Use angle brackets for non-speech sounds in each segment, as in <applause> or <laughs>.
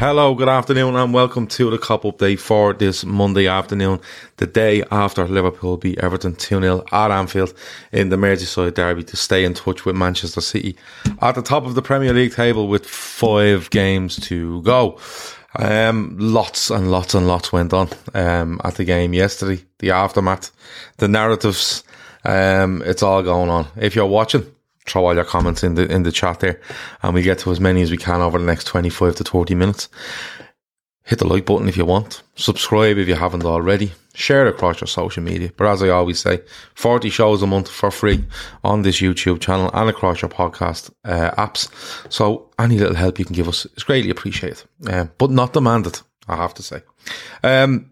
Hello, good afternoon, and welcome to the Cup Update for this Monday afternoon, the day after Liverpool beat Everton 2 0 at Anfield in the Merseyside Derby to stay in touch with Manchester City at the top of the Premier League table with five games to go. Um, lots and lots and lots went on um, at the game yesterday, the aftermath, the narratives, um, it's all going on. If you're watching, throw all your comments in the in the chat there, and we get to as many as we can over the next twenty five to thirty minutes. Hit the like button if you want. Subscribe if you haven't already. Share it across your social media. But as I always say, 40 shows a month for free on this YouTube channel and across your podcast uh, apps. So any little help you can give us is greatly appreciated, uh, but not demanded, I have to say. Um,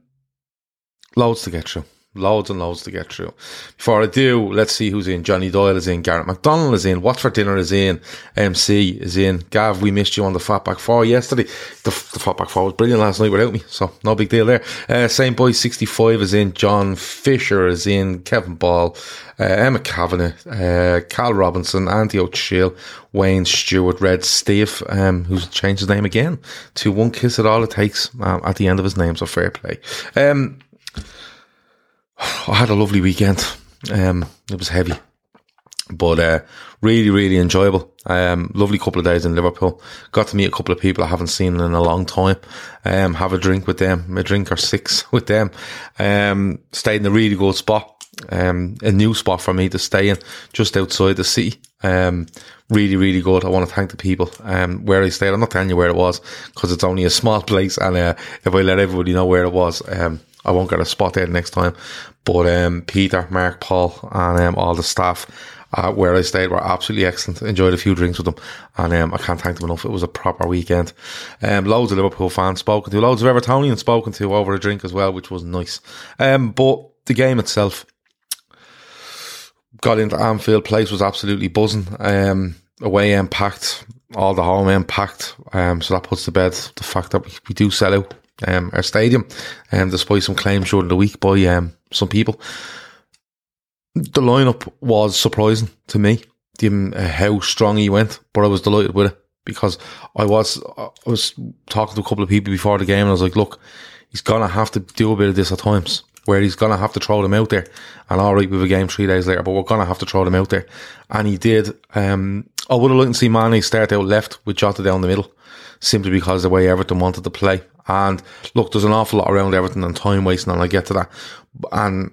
loads to get through loads and loads to get through. Before I do, let's see who's in. Johnny Doyle is in. Garrett McDonald is in. What's for dinner is in. MC is in. Gav, we missed you on the Fatback 4 yesterday. The, the Fatback 4 was brilliant last night without me, so no big deal there. Uh, Saint Boy 65 is in. John Fisher is in. Kevin Ball, uh, Emma Kavanagh, uh, Cal Robinson, Andy O'Shiel, Wayne Stewart, Red Steve, um, who's changed his name again to One Kiss It All It Takes um, at the end of his name, so fair play. Um, I had a lovely weekend. Um, it was heavy, but uh, really, really enjoyable. Um, lovely couple of days in Liverpool. Got to meet a couple of people I haven't seen in a long time. Um, have a drink with them, a drink or six <laughs> with them. Um, stayed in a really good spot. Um, a new spot for me to stay in, just outside the city. Um, really, really good. I want to thank the people um, where I stayed. I'm not telling you where it was because it's only a small <laughs> place, and uh, if I let everybody know where it was, um, I won't get a spot there next time. But um, Peter, Mark, Paul, and um, all the staff uh, where I stayed were absolutely excellent. Enjoyed a few drinks with them, and um, I can't thank them enough. It was a proper weekend. Um, loads of Liverpool fans spoken to, loads of Evertonians spoken to over a drink as well, which was nice. Um, but the game itself got into Anfield. Place was absolutely buzzing. Um, away end packed, all the home end packed. Um, so that puts to bed the fact that we, we do sell out um, our stadium, um, despite some claims during the week by um, some people. The lineup was surprising to me, given uh, how strong he went, but I was delighted with it because I was I was talking to a couple of people before the game and I was like, look, he's gonna have to do a bit of this at times where he's gonna have to throw them out there. And all right, we have a game three days later, but we're gonna have to throw them out there. And he did. Um, I would have liked to see Mane start out left with Jota down the middle, simply because the way Everton wanted to play. And look, there's an awful lot around Everton and time wasting, and I get to that. And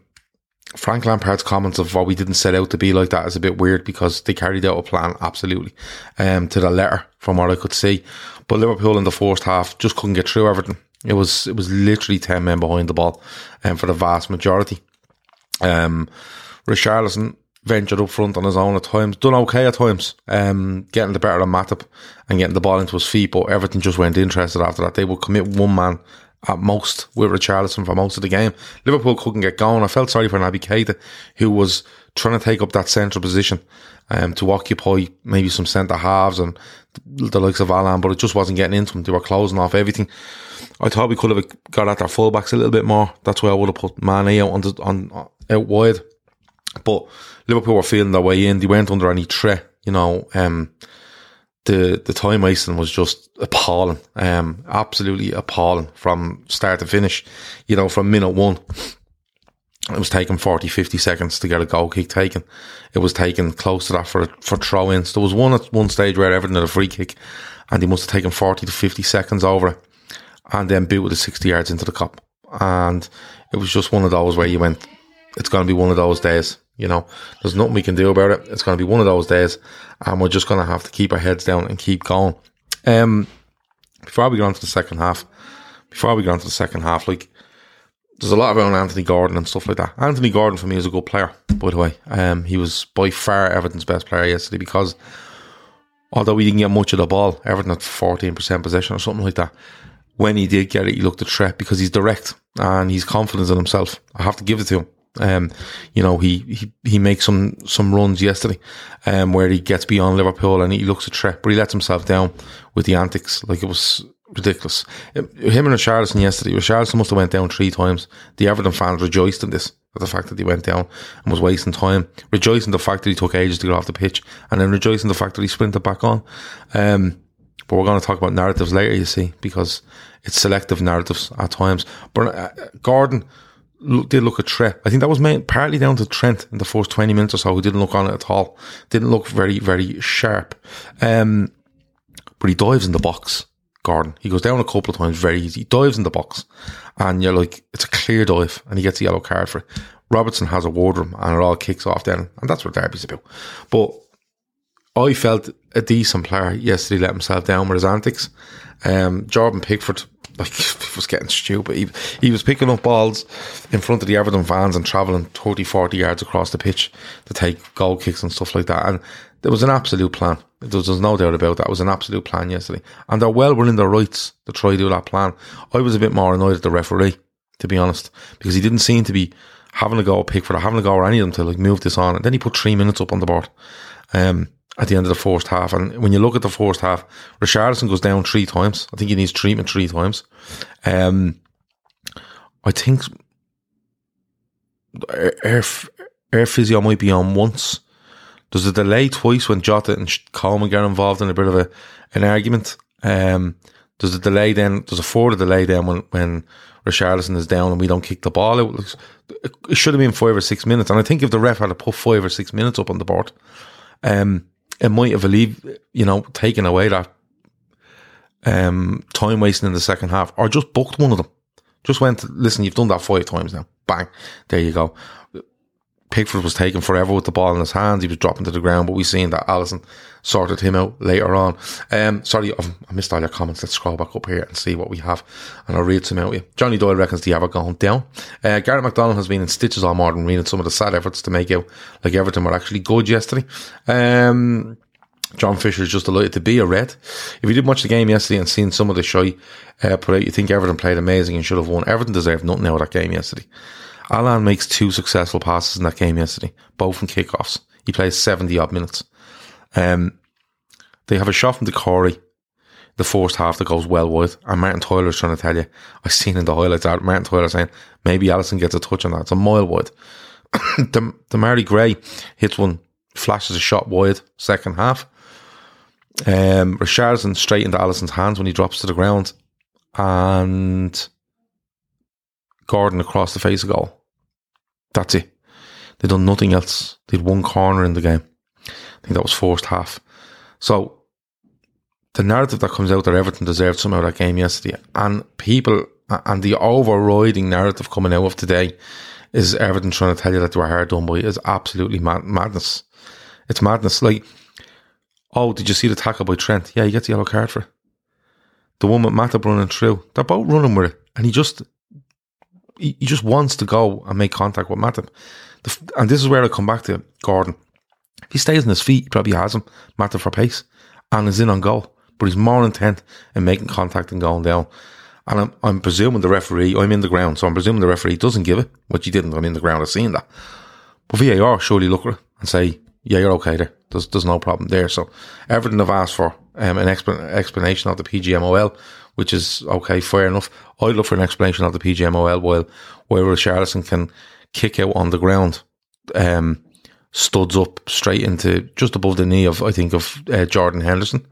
Frank Lampard's comments of what we didn't set out to be like that is a bit weird because they carried out a plan absolutely um, to the letter from what I could see. But Liverpool in the first half just couldn't get through everything. It was it was literally ten men behind the ball, and um, for the vast majority. Um, Richarlison ventured up front on his own at times, done okay at times, um, getting the better of Matip and getting the ball into his feet, but everything just went interested after that. They would commit one man at most with Richarlison for most of the game. Liverpool couldn't get going. I felt sorry for Naby Keita, who was trying to take up that central position um, to occupy maybe some centre halves and the likes of Allan, but it just wasn't getting into them. They were closing off everything. I thought we could have got at their fullbacks a little bit more. That's why I would have put Mane out on, the, on out wide. But Liverpool were feeling their way in. They weren't under any threat. You know, um, the the time wasting was just appalling, um, absolutely appalling from start to finish. You know, from minute one, it was taking 40, 50 seconds to get a goal kick taken. It was taking close to that for for throw ins. There was one at one stage where Everton had a free kick, and he must have taken forty to fifty seconds over it, and then beat with the sixty yards into the cup. And it was just one of those where you went, it's going to be one of those days. You know, there's nothing we can do about it. It's going to be one of those days, and we're just going to have to keep our heads down and keep going. Um, before we go on to the second half, before we go on to the second half, like there's a lot around Anthony Gordon and stuff like that. Anthony Gordon for me is a good player, by the way. Um, he was by far Everton's best player yesterday because although he didn't get much of the ball, Everton had 14% possession or something like that. When he did get it, he looked a threat because he's direct and he's confident in himself. I have to give it to him. Um, you know, he, he, he makes some, some runs yesterday, um, where he gets beyond Liverpool and he looks a threat, but he lets himself down with the antics. Like it was ridiculous. Him and Richarlison yesterday, Richarlison must have went down three times. The Everton fans rejoiced in this, at the fact that he went down and was wasting time, rejoicing the fact that he took ages to get off the pitch, and then rejoicing the fact that he sprinted back on. Um, but we're going to talk about narratives later, you see, because it's selective narratives at times. But uh, Gordon did look a threat. I think that was main, partly down to Trent in the first 20 minutes or so, who didn't look on it at all. Didn't look very, very sharp. Um, but he dives in the box, Gordon. He goes down a couple of times very easy. He dives in the box, and you're like, it's a clear dive, and he gets a yellow card for it. Robertson has a wardroom, and it all kicks off then, and that's what Derby's about. But I felt a decent player yesterday let himself down with his antics. Um, Jordan Pickford like <laughs> it was getting stupid. He, he was picking up balls in front of the Everton fans and travelling 30, 40 yards across the pitch to take goal kicks and stuff like that. And there was an absolute plan. There's, there's no doubt about that. It was an absolute plan yesterday. And they're well within their rights to try to do that plan. I was a bit more annoyed at the referee, to be honest, because he didn't seem to be having a go at Pickford or having a go at any of them to like move this on. And then he put three minutes up on the board. Um, at the end of the first half. And when you look at the first half, Richarlison goes down three times. I think he needs treatment three times. Um, I think air, air physio might be on once. There's a delay twice when Jota and Coleman get involved in a bit of a an argument. Um, there's a delay then. There's a further delay then when when Richarlison is down and we don't kick the ball. It should have been five or six minutes. And I think if the ref had to put five or six minutes up on the board, um, it might have alleviated, you know, taken away that um, time wasting in the second half, or just booked one of them. Just went, listen, you've done that five times now. Bang, there you go. Pickford was taking forever with the ball in his hands. He was dropping to the ground, but we've seen that Alisson sorted him out later on. Um, sorry, I missed all your comments. Let's scroll back up here and see what we have, and I'll read some out you. Johnny Doyle reckons the ever gone down. Uh, Garrett McDonald has been in stitches all morning reading some of the sad efforts to make out like Everton were actually good yesterday. Um, John Fisher is just delighted to be a red. If you did watch the game yesterday and seen some of the shy uh, put out, you think Everton played amazing and should have won. Everton deserved nothing out of that game yesterday. Allan makes two successful passes in that game yesterday, both from kickoffs. He plays 70 odd minutes. Um, they have a shot from the Corey, the first half that goes well wide, and Martin Tyler's trying to tell you, I've seen in the highlights that Martin Tyler saying maybe Alisson gets a touch on that. It's a mile wide. the, Demarai Gray hits one, flashes a shot wide, second half. Um, Richarlison straight into Alisson's hands when he drops to the ground, and Gordon across the face of goal. That's it. They've done nothing else. They'd one corner in the game. I think that was first half. So the narrative that comes out that Everton deserved some of that game yesterday, and people and the overriding narrative coming out of today is Everton trying to tell you that they were hard done by is absolutely mad- madness. It's madness. Like, oh, did you see the tackle by Trent? Yeah, he gets a yellow card for it. The one with Matip running through, they're both running with it, and he just he, just wants to go and make contact with Matip. The, and this is where I come back to Gordon. If he stays on his feet, he probably has him, Matip for pace, and is in on goal. But he's more intent in making contact and going down. And I'm, I'm presuming the referee, I'm in the ground, so I'm presuming the referee doesn't give it, which he didn't. I'm in the ground, I've seen that. But VAR surely look at it and say, yeah, you're okay there. There's, there's no problem there. So everything I've asked for, um, an exp- explanation of the PGMOL, which is okay, fair enough. I'd look for an explanation of the PGMOL while, while Richarlison can kick out on the ground, um, studs up straight into just above the knee of, I think, of uh, Jordan Henderson.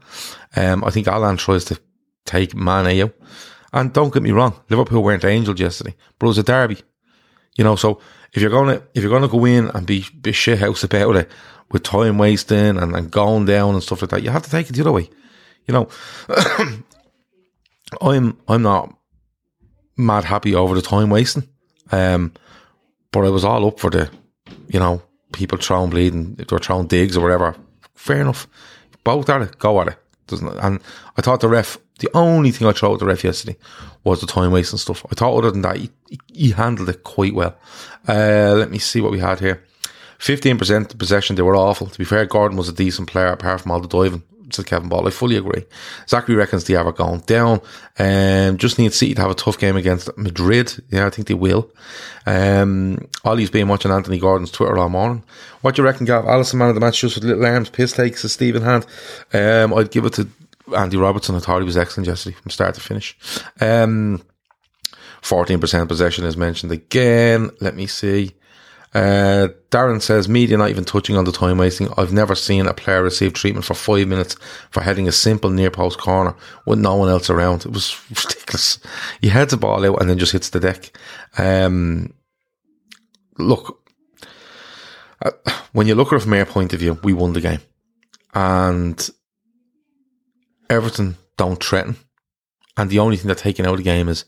Um, I think Allan tries to take Mane out. And don't get me wrong, Liverpool weren't angels yesterday, but it was a derby. You know, so if you're gonna if you're gonna go in and be be shit house about it with time wasting and, and going down and stuff like that, you have to take it the other way. You know, I'm I'm not mad happy over the time wasting. Um, but I was all up for the, you know, people throwing bleeding, if they were throwing digs or whatever. Fair enough. Both at it, go at it. Doesn't and I thought the ref the only thing I thought at the ref yesterday was the time wasting stuff. I thought other than that he, he handled it quite well. Uh, let me see what we had here. 15% possession, they were awful. To be fair, Gordon was a decent player apart from all the diving said Kevin Ball. I fully agree. Zachary reckons they are going down. Um, just need City to have a tough game against Madrid. Yeah, I think they will. Um, Ollie's been watching Anthony Gordon's Twitter all morning. What do you reckon, Gav? Alisson, man of the match just with little arms, piss takes, a Stephen Hand. Um, I'd give it to Andy Robertson. I thought he was excellent yesterday from start to finish. Um, 14% possession is mentioned again. Let me see. Uh, Darren says, media not even touching on the time wasting. I've never seen a player receive treatment for five minutes for heading a simple near post corner with no one else around. It was <laughs> ridiculous. He heads the ball out and then just hits the deck. Um, look, uh, when you look at it from our point of view, we won the game. And Everton don't threaten. And the only thing they're taking out of the game is,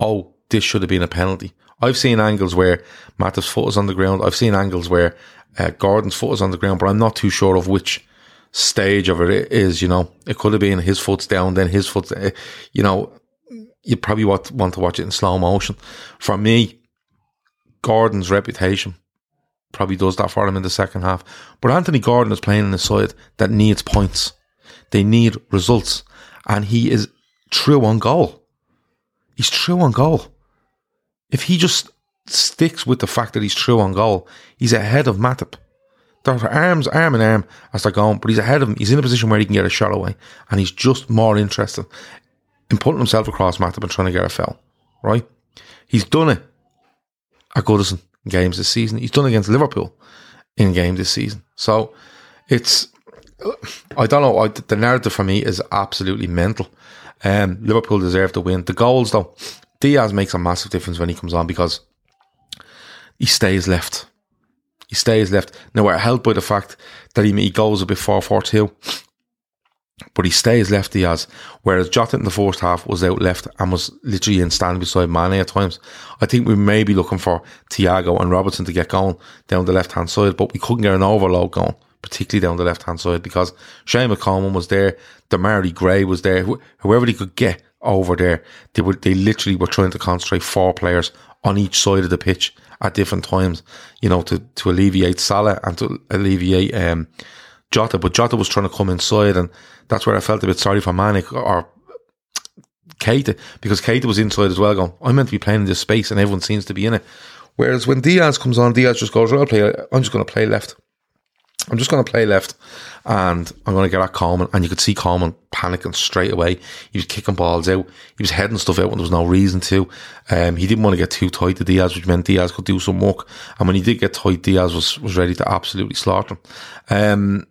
oh, this should have been a penalty. I've seen angles where Matip's foot is on the ground. I've seen angles where uh, Gordon's foot is on the ground, but I'm not too sure of which stage of it is. You know, it could have been his foot's down, then his foot's. Uh, you know, you probably want, want to watch it in slow motion. For me, Gordon's reputation probably does that for him in the second half. But Anthony Gordon is playing in a side that needs points. They need results, and he is true on goal. He's true on goal if he just sticks with the fact that he's true on goal, he's ahead of Matip. They're arms, arm in arm as they're going, but he's ahead of him. He's in a position where he can get a shot away, and he's just more interested in putting himself across Matip and trying to get a foul. Right? He's done it at Goodison games this season. He's done against Liverpool in games this season. So it's I don't know. I, the narrative for me is absolutely mental. Um, Liverpool deserve to win. The goals, though, Diaz makes a massive difference when he comes on because he stays left. He stays left. Now we're helped by the fact that he, he goes a bit 4 4 2, but he stays left, Diaz. Whereas Jota in the first half was out left and was literally in standing beside Mane at times. I think we may be looking for Thiago and Robertson to get going down the left hand side, but we couldn't get an overload going, particularly down the left hand side because Seamus Coleman was there, Demarai Gray was there, whoever he could get over there. They were they literally were trying to concentrate four players on each side of the pitch at different times, you know, to, to alleviate Salah and to alleviate um, Jota. But Jota was trying to come inside, and that's where I felt a bit sorry for Manic or Keita because Keita was inside as well, going, I'm meant to be playing in this space, and everyone seems to be in it. Whereas when Diaz comes on, Diaz just goes, I'll play, I'm just going to play left. I'm just going to play left and I'm going to get at Coleman. And you could see Coleman panicking straight away. He was kicking balls out. He was heading stuff out when there was no reason to. Um, he didn't want to get too tight to Diaz, which meant Diaz could do some work. And when he did get tight, Diaz was, was ready to absolutely slaughter him. Um,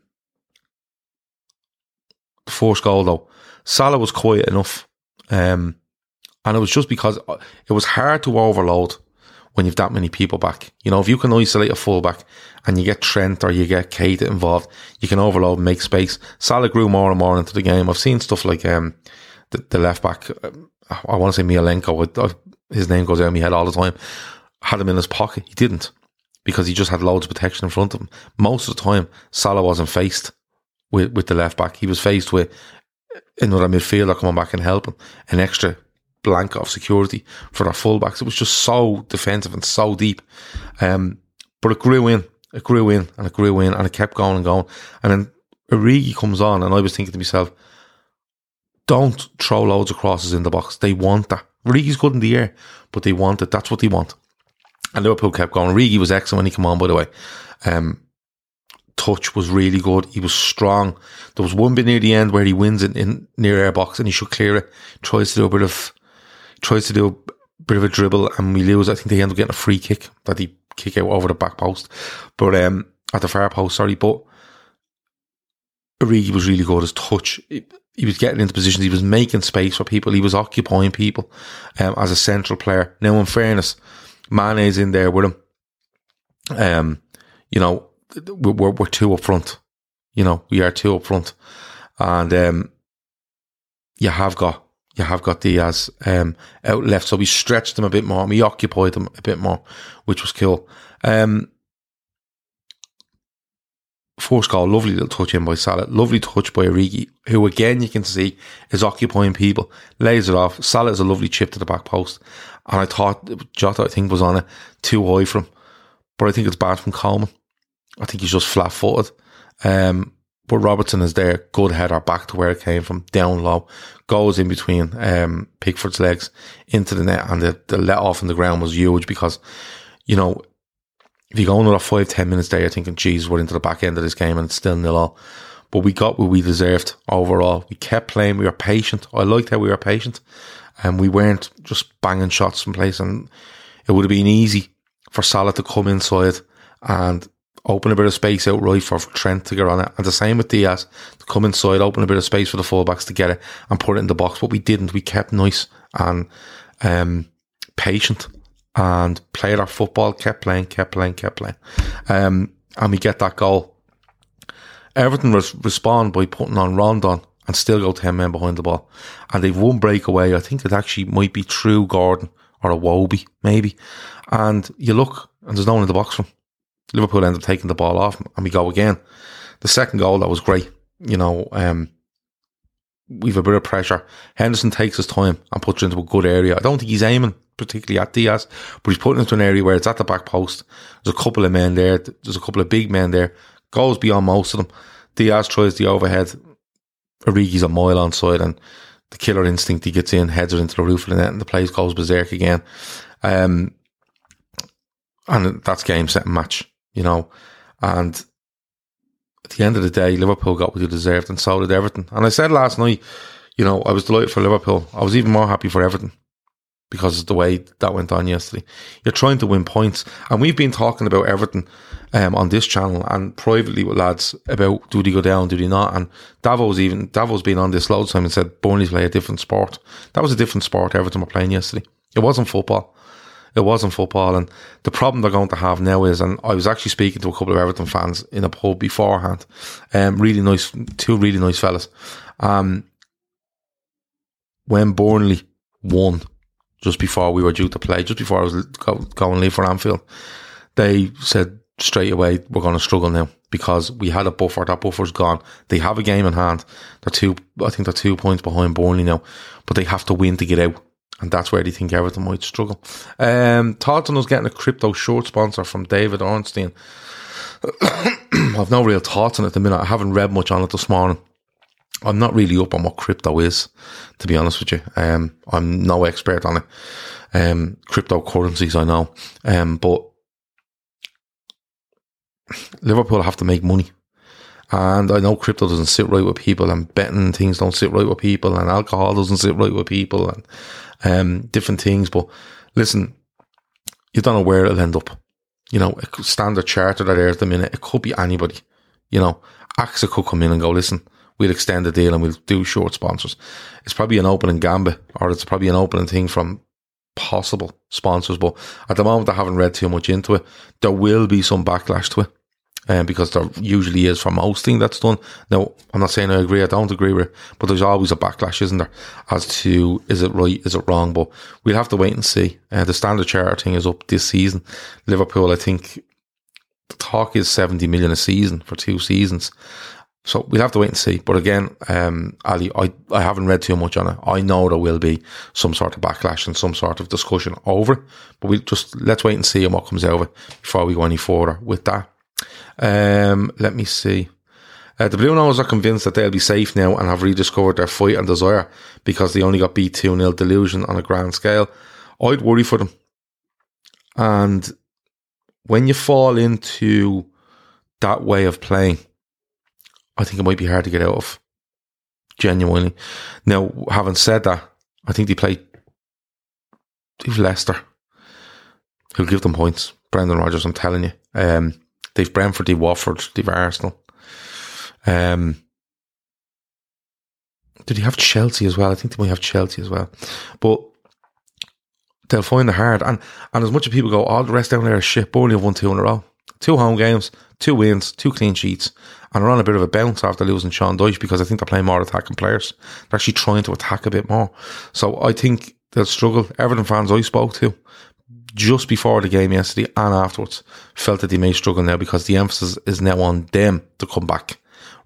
the first goal though, Salah was quiet enough. Um, and it was just because it was hard to overload when you've that many people back. You know, if you can isolate a fullback and you get Trent or you get Keita involved, you can overload make space. Salah grew more and more into the game. I've seen stuff like um, the, the left back, um, I want to say Mykolenko, uh, his name goes out of my head all the time, had him in his pocket. He didn't because he just had loads of protection in front of him. Most of the time, Salah wasn't faced with, with the left back. He was faced with another midfielder coming back and helping, an extra blanket of security for our fullbacks. It was just so defensive and so deep. Um, but it grew in, it grew in, and it grew in, and it kept going and going. And then Origi comes on, and I was thinking to myself, don't throw loads of crosses in the box. They want that. Origi's good in the air, but they want it. That's what they want. And Liverpool kept going. Origi was excellent when he came on, by the way. Um, touch was really good. He was strong. There was one bit near the end where he wins it in near air box and he should clear it. Tries to do a bit of tries to do a bit of a dribble and we lose. I think they end up getting a free kick that he kick out over the back post. But um, at the far post, sorry, but Origi was really good. His touch, he was getting into positions. He was making space for people. He was occupying people um, as a central player. Now, in fairness, Mane's in there with him. Um, you know, we're, we're two up front. You know, we are two up front, and um, you have got you have got Diaz um, out left, so we stretched him a bit more. And we occupied him a bit more, which was cool. Um, First goal, lovely little touch in by Salah, lovely touch by Origi, who again you can see is occupying people, lays it off. Salah is a lovely chip to the back post, and I thought Jota I think was on it too high from, but I think it's bad from Coleman. I think he's just flat footed. Um, but Robertson is there, good header back to where it came from, down low, goes in between um, Pickford's legs into the net, and the, the let off on the ground was huge because, you know, if you go another five, ten minutes there, you're thinking, geez, we're into the back end of this game and it's still nil all. But we got what we deserved overall. We kept playing. We were patient. I liked how we were patient and we weren't just banging shots from place. And it would have been easy for Salah to come inside and open a bit of space out right for Trent to get on it. And the same with Diaz to come inside, open a bit of space for the fullbacks to get it and put it in the box. But we didn't. We kept nice and um, patient and played our football, kept playing, kept playing, kept playing. Um, and we get that goal. Everton res- respond by putting on Rondon and still go 10 men behind the ball. And they've one breakaway. I think it actually might be True Gordon or Iwobi, maybe. And you look, and there's no one in the box from. Liverpool end up taking the ball off and we go again. The second goal, that was great. You know, um, we've a bit of pressure. Henderson takes his time and puts it into a good area. I don't think he's aiming particularly at Diaz, but he's putting it into an area where it's at the back post. There's a couple of men there. There's a couple of big men there. Goes beyond most of them. Diaz tries the overhead. Origi's a mile on side and the killer instinct he gets in, heads it into the roof of the net and the place goes berserk again. Um, and that's game, set, and match, you know. And at the end of the day, Liverpool got what they deserved and so did Everton. And I said last night, you know, I was delighted for Liverpool. I was even more happy for Everton because of the way that went on yesterday. You're trying to win points. And we've been talking about Everton um, on this channel and privately with lads about do they go down, do they not? And Davo's even, Davo's been on this loads of time and said Burnley play a different sport. That was a different sport Everton were playing yesterday. It wasn't football. It wasn't football. And the problem they're going to have now is, and I was actually speaking to a couple of Everton fans in a pub beforehand. Um, really nice, two really nice fellas. Um, when Burnley won just before we were due to play, just before I was going to leave for Anfield, they said straight away, we're going to struggle now because we had a buffer. That buffer's gone. They have a game in hand. They're two, I think they're two points behind Burnley now, but they have to win to get out. And that's where they think Everton might struggle. Um, thoughts on us getting a crypto short sponsor from David Ornstein. <coughs> I've no real thoughts on it at the minute. I haven't read much on it this morning. I'm not really up on what crypto is, to be honest with you. Um, I'm no expert on it. Um, cryptocurrencies, I know. Um, but Liverpool have to make money. And I know crypto doesn't sit right with people and betting things don't sit right with people and alcohol doesn't sit right with people and, um, different things. But listen, you don't know where it'll end up. You know, standard charter that at the minute, it could be anybody. You know, AXA could come in and go, listen, we'll extend the deal and we'll do short sponsors. It's probably an opening gambit or it's probably an opening thing from possible sponsors. But at the moment, I haven't read too much into it. There will be some backlash to it. Um, because there usually is for most thing that's done. Now, I'm not saying I agree, I don't agree with it, but there's always a backlash, isn't there, as to is it right, is it wrong? But we'll have to wait and see. Uh, the standard charter thing is up this season. Liverpool, I think, the talk is 70 million a season for two seasons. So we'll have to wait and see. But again, um, Ali, I, I haven't read too much on it. I know there will be some sort of backlash and some sort of discussion over but we'll just let's wait and see what comes out of it before we go any further with that. Um, let me see. Uh, the Blue Nose are convinced that they'll be safe now and have rediscovered their fight and desire because they only got beat 2 0 delusion on a grand scale. I'd worry for them. And when you fall into that way of playing, I think it might be hard to get out of. Genuinely. Now, having said that, I think they play Leicester. Who'll give them points. Brendan Rodgers, I'm telling you. Um, They've Brentford, they've Watford, they've Arsenal. Um, did he have Chelsea as well? I think they might have Chelsea as well. But they'll find it hard. And and as much as people go, all the rest down there is shit, only have won two in a row. Two home games, two wins, two clean sheets, and they're on a bit of a bounce after losing Sean Dyche because I think they're playing more attacking players. They're actually trying to attack a bit more. So I think they'll struggle. Everton fans I spoke to just before the game yesterday and afterwards felt that they may struggle now because the emphasis is now on them to come back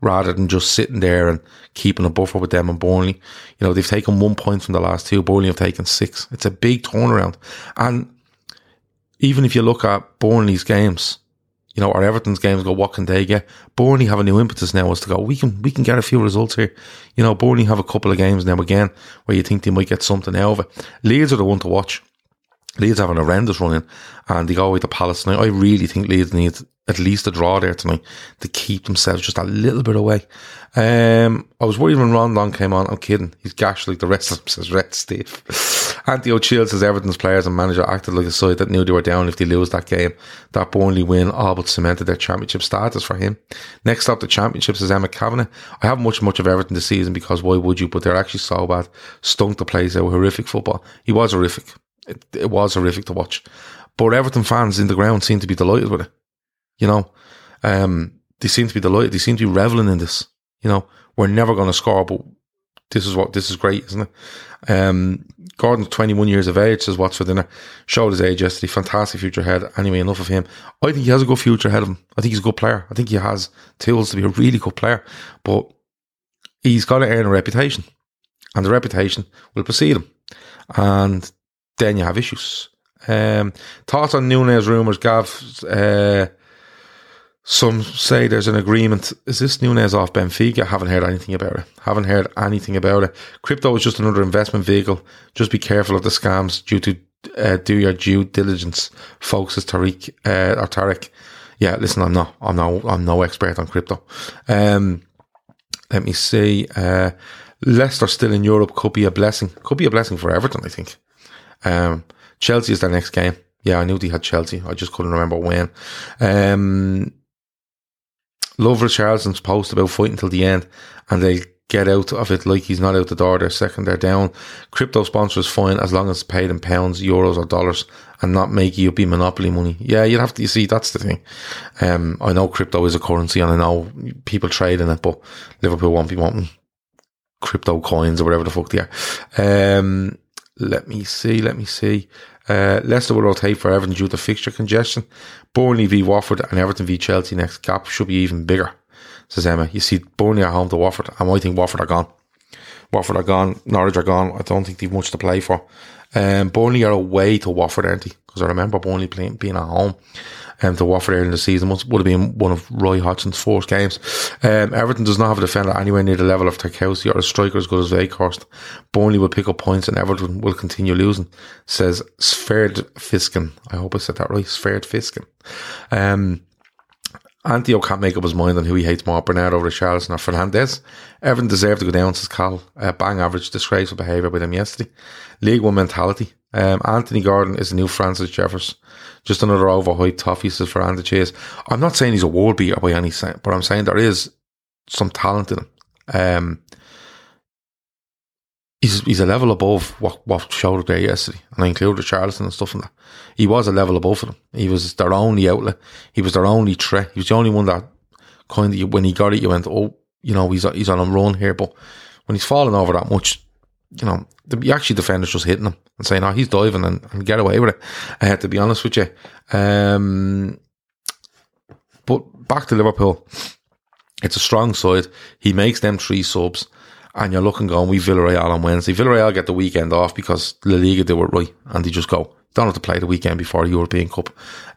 rather than just sitting there and keeping a buffer with them and Burnley. You know, they've taken one point from the last two. Burnley have taken six. It's a big turnaround. And even if you look at Burnley's games, you know, or Everton's games go, what can they get? Burnley have a new impetus now as to go, we can, we can get a few results here. You know, Burnley have a couple of games now again where you think they might get something out of it. Leeds are the one to watch. Leeds have an horrendous running and they go away to Palace tonight. I really think Leeds need at least a draw there tonight to keep themselves just a little bit away. Um, I was worried when Rondon came on. I'm kidding. He's gashed like the rest of them, says Red Steve. <laughs> Anthony O'Chill says Everton's players and manager acted like a side that knew they were down if they lose that game. That Burnley win all but cemented their championship status for him. Next up, the championships is Emma Kavanagh. I haven't much much of Everton this season because why would you? But they're actually so bad. Stunk the place out horrific football. He was horrific. It, it was horrific to watch. But Everton fans in the ground seem to be delighted with it. You know, um, they seem to be delighted. They seem to be reveling in this. You know, we're never going to score, but this is what this is great, isn't it? Um, Gordon's 21 years of age, says what's for dinner. Showed his age yesterday. Fantastic future ahead. Anyway, enough of him. I think he has a good future ahead of him. I think he's a good player. I think he has tools to be a really good player, but he's got to earn a reputation, and the reputation will precede him. And then you have issues. Um, thoughts on Nunez rumours, Gav? Uh, some say there's an agreement. Is this Nunez off Benfica? I haven't heard anything about it. Haven't heard anything about it. Crypto is just another investment vehicle. Just be careful of the scams due to uh, do your due diligence. Folks, is Tariq uh, or Tarek. Yeah, listen, I'm not, I'm no, I'm no expert on crypto. Um, let me see. Uh, Leicester still in Europe could be a blessing. Could be a blessing for Everton, I think. Um, Chelsea is their next game. Yeah, I knew they had Chelsea. I just couldn't remember when. Um, love Richarlison's post about fighting till the end and they get out of it like he's not out the door. They're second, they're down. Crypto sponsor is fine as long as it's paid in pounds, euros, or dollars and not make you be monopoly money. Yeah, you'd have to, you see, that's the thing. Um, I know crypto is a currency and I know people trade in it, but Liverpool won't be wanting crypto coins or whatever the fuck they are. Um, let me see, let me see. Uh, Leicester will rotate for Everton due to fixture congestion. Burnley v Watford and Everton v Chelsea next gap should be even bigger, says Emma. You see Burnley are home to Watford, I think Watford are gone. Watford are gone, Norwich are gone. I don't think they've much to play for. Um, Burnley are away to Watford, aren't they? Because I remember Burnley playing, being at home um, to Watford earlier in the season. Would, would have been one of Roy Hodgson's first games. Um, Everton does not have a defender anywhere near the level of Tarkowski or a striker as good as Weghorst. Burnley will pick up points and Everton will continue losing, says Sverd Fiskin. I hope I said that right. Sverd Fiskin. Um, Antio can't make up his mind on who he hates more, Bernardo Richarlison or Fernandez. Everton deserved to go down, says Cal. Uh, bang average, disgraceful behaviour by them yesterday. League One mentality. Um, Anthony Gordon is the new Francis Jeffers. Just another overhyped toffee, says Fernando Chase. I'm not saying he's a world beater by any sense, but I'm saying there is some talent in him. Um, he's he's a level above what what showed up there yesterday, and I included Charleston and stuff in that. He was a level above them. He was their only outlet. He was their only threat. He was the only one that kind of when he got it, you went, oh, you know, he's he's on a run here. But when he's falling over that much, you know, the actually defenders just hitting him and saying, "Oh, he's diving and, and get away with it." I had to be honest with you. Um, but back to Liverpool, it's a strong side. He makes them three subs, and you're looking going, "We Villarreal on Wednesday." Villarreal get the weekend off because La Liga do it right, and they just go. Don't have to play the weekend before the European Cup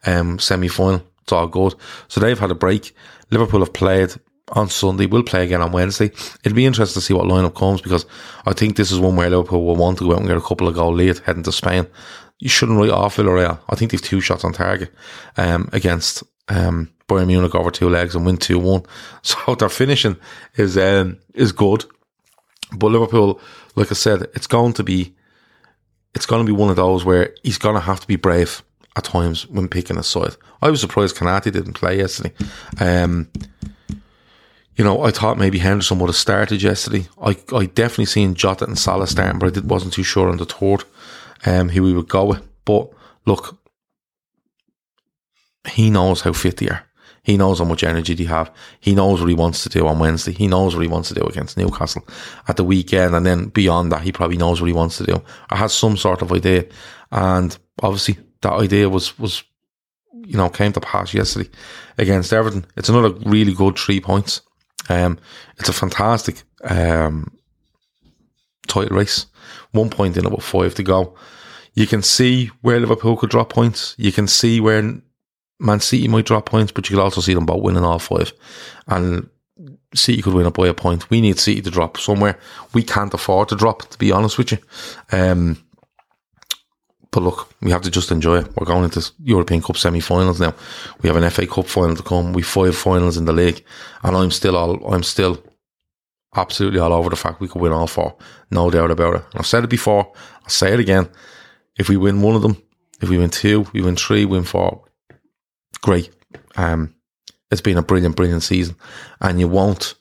um, semi final. It's all good. So they've had a break. Liverpool have played on Sunday. We'll play again on Wednesday. It'll be interesting to see what lineup comes because I think this is one where Liverpool will want to go out and get a couple of goal lead heading to Spain. You shouldn't write off Villarreal. I think they've two shots on target um, against um, Bayern Munich over two legs and win two one. <laughs> So their finishing is um, is good, but Liverpool, like I said, it's going to be it's going to be one of those where he's going to have to be brave at times when picking a side. I was surprised Konaté didn't play yesterday. Um, you know, I thought maybe Henderson would have started yesterday. I, I definitely seen Jota and Salah starting, but I did, wasn't too sure on the third um, who we would go with. But look, he knows how fit they are. He knows how much energy they have. He knows what he wants to do on Wednesday. He knows what he wants to do against Newcastle at the weekend. And then beyond that, he probably knows what he wants to do or has some sort of idea. And obviously that idea was, was, you know, came to pass yesterday against Everton. It's another really good three points. Um, it's a fantastic, um, title race. One point in about five to go. You can see where Liverpool could drop points. You can see where Man City might drop points, but you could also see them both winning all five. And City could win it by a point. We need City to drop somewhere. We can't afford to drop, to be honest with you. Um, but look, we have to just enjoy it. We're going into European Cup semi-finals now. We have an FA Cup final to come. We five finals in the league, and I'm still all I'm still absolutely all over the fact we could win all four. No doubt about it. And I've said it before. I'll say it again. If we win one of them, if we win two, we win three, win four, great. Um, it's been a brilliant, brilliant season, and you won't,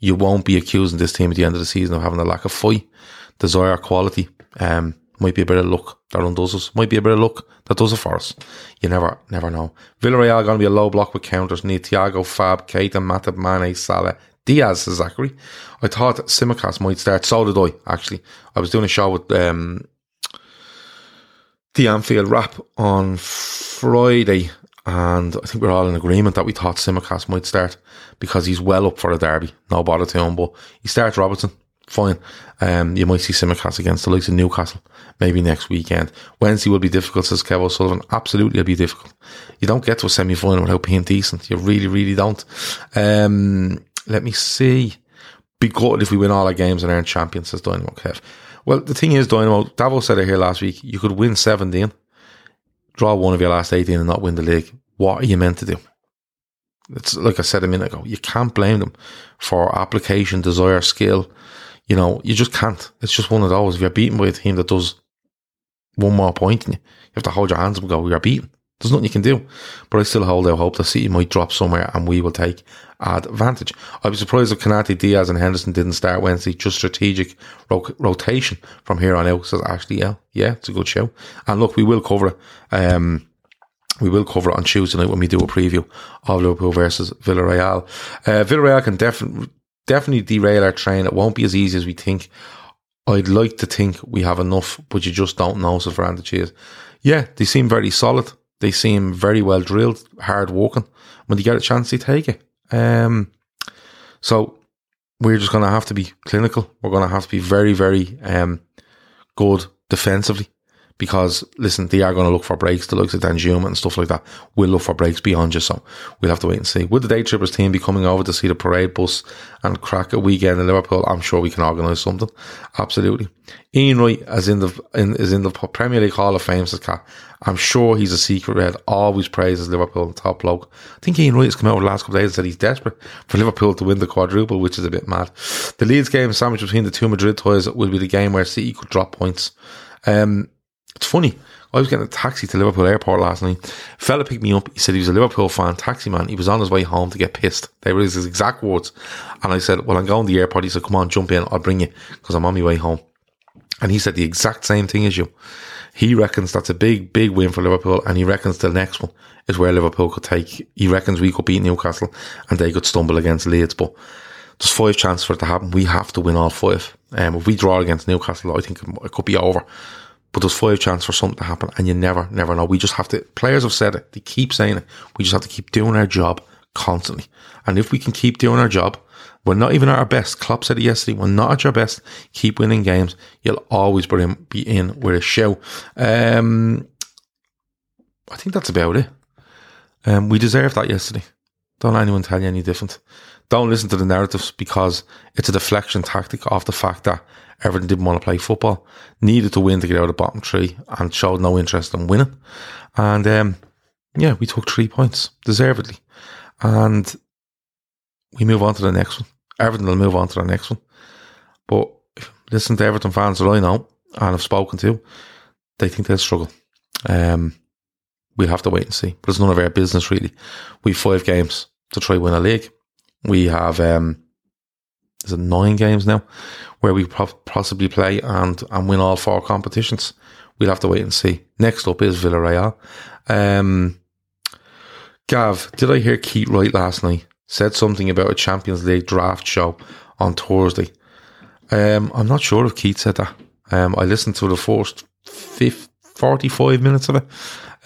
you won't be accusing this team at the end of the season of having a lack of fight, desire, quality. Um, might be a bit of luck that undoes us. Might be a bit of luck that does it for us. You never, never know. Villarreal are going to be a low block with counters. Need Thiago, Fab, Keita, Matip, Mane, Salah, Diaz, Zachary. I thought Tsimikas might start. So did I, actually. I was doing a show with um, the Anfield Wrap on Friday and I think we're all in agreement that we thought Tsimikas might start because he's well up for a derby. No bother to him, but he starts Robertson. Fine. Um, you might see Tsimikas against the likes of Newcastle maybe next weekend. Wednesday will be difficult, says Kev O'Sullivan. Absolutely, it'll be difficult. You don't get to a semi final without being decent. You really, really don't. Um, let me see. Be good if we win all our games and earn champions, says Dynamo Kev. Well, the thing is, Dynamo, Davo said it here last week. You could win 17 draw one of your last 18 and not win the league, what are you meant to do? It's like I said a minute ago, you can't blame them for application, desire, skill. You know, you just can't. It's just one of those. If you're beaten by a team that does one more point you, you have to hold your hands up and go, are beaten. There's nothing you can do. But I still hold out hope that City might drop somewhere and we will take advantage. I'd be surprised if Konaté, Diaz and Henderson didn't start Wednesday. Just strategic ro- rotation from here on out, says Ashley Yeah, Yeah, it's a good show. And look, we will cover it. Um, we will cover it on Tuesday night when we do a preview of Liverpool versus Villarreal. Uh, Villarreal can definitely definitely derail our train. It won't be as easy as we think. I'd like to think we have enough, but you just don't know, says Fernando Cheers. Yeah, they seem very solid. They seem very well drilled, hard working. When they get a chance, they take it. Um, so we're just going to have to be clinical. We're going to have to be very, very um, good defensively because listen, they are going to look for breaks. The likes of Danjuma and stuff like that will look for breaks beyond just so we'll have to wait and see. Would the day trippers team be coming over to see the parade bus and crack a weekend in Liverpool? I'm sure we can organise something. Absolutely. Ian Wright as in the in, is in the Premier League Hall of Fame says. I'm sure he's a secret red. Always praises Liverpool top bloke. I think Ian Wright has come out over the last couple of days and said he's desperate for Liverpool to win the quadruple, which is a bit mad. The Leeds game sandwiched between the two Madrid toys will be the game where City could drop points. Um, it's funny. I was getting a taxi to Liverpool Airport last night. Fella picked me up. He said he was a Liverpool fan, taxi man. He was on his way home to get pissed. They were his exact words. And I said, Well, I'm going to the airport. He said, Come on, jump in. I'll bring you because I'm on my way home. And he said the exact same thing as you. He reckons that's a big, big win for Liverpool. And he reckons the next one is where Liverpool could take. He reckons we could beat Newcastle and they could stumble against Leeds. But there's five chances for it to happen. We have to win all five. Um, if we draw against Newcastle, I think it could be over. But there's five chances for something to happen, and you never, never know. We just have to. Players have said it; they keep saying it. We just have to keep doing our job constantly. And if we can keep doing our job, we're not even at our best. Klopp said it yesterday. We're not at your best. Keep winning games. You'll always be in, be in with a show. Um, I think that's about it. Um, we deserved that yesterday. Don't let anyone tell you any different. Don't listen to the narratives because it's a deflection tactic of the fact that Everton didn't want to play football, needed to win to get out of the bottom three, and showed no interest in winning. And um, yeah, we took three points deservedly, and we move on to the next one. Everton will move on to the next one. But listen to Everton fans that I know and have spoken to, they think they'll struggle. Um, we'll have to wait and see. But it's none of our business really. We've five games to try win a league. We have um, is it nine games now where we possibly play and and win all four competitions. We'll have to wait and see. Next up is Villarreal. Um, Gav, did I hear Keith right last night? Said something about a Champions League draft show on Thursday. Um, I'm not sure if Keith said that. Um, I listened to the first 50, 45 minutes of it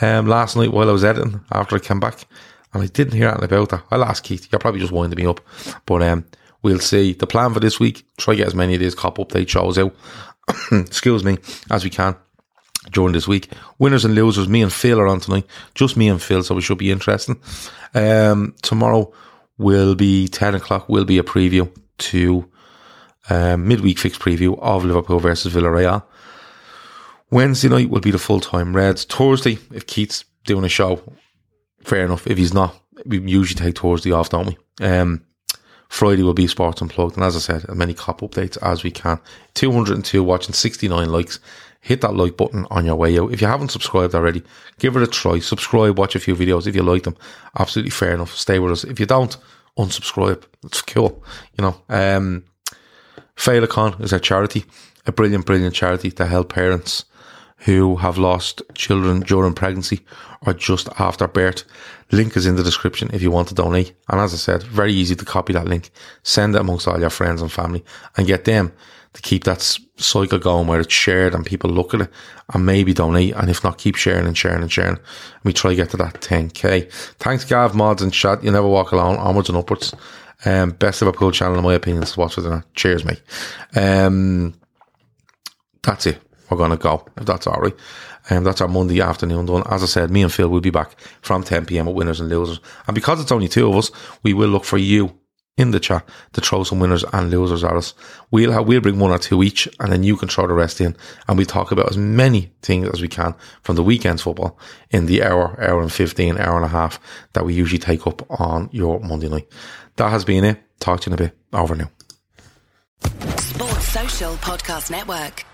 um, last night while I was editing after I came back, and I didn't hear anything about that. I'll ask Keith. You're probably just winding me up, but um, we'll see. The plan for this week: try to get as many of these cop update shows out. <coughs> excuse me, as we can during this week. Winners and losers, me and Phil are on tonight. Just me and Phil, so it should be interesting. Um, tomorrow will be 10 o'clock, will be a preview to um, midweek fixed preview of Liverpool versus Villarreal. Wednesday night will be the full time Reds. Thursday, if Keith's doing a show, fair enough. If he's not, we usually take Thursday off, don't we? Um, Friday will be Sports Unplugged. And as I said, as many cop updates as we can. 202 watching, 69 likes. Hit that like button on your way out. If you haven't subscribed already, give it a try. Subscribe, watch a few videos if you like them. Absolutely fair enough. Stay with us. If you don't, unsubscribe. It's cool. You know, um, Féileacáin is a charity, a brilliant, brilliant charity to help parents who have lost children during pregnancy or just after birth. Link is in the description if you want to donate. And as I said, very easy to copy that link, send it amongst all your friends and family and get them to keep that cycle going where it's shared and people look at it and maybe donate. And if not, keep sharing and sharing and sharing. And we try to get to that 10k. Thanks, Gav, mods and chat. You never walk alone, onwards and upwards. Um, best Liverpool channel, in my opinion, to watch with Cheers, mate. Um, that's it we're going to go, if that's all right. And um, that's our Monday afternoon done. As I said, me and Phil will be back from 10 p.m. at Winners and Losers. And because it's only two of us, we will look for you in the chat to throw some winners and losers at us. We'll have, we'll bring one or two each and then you can throw the rest in and we talk about as many things as we can from the weekend's football in the hour, hour and 15, hour and a half that we usually take up on your Monday night. That has been it. Talk to you in a bit. Over now. Sports Social Podcast Network.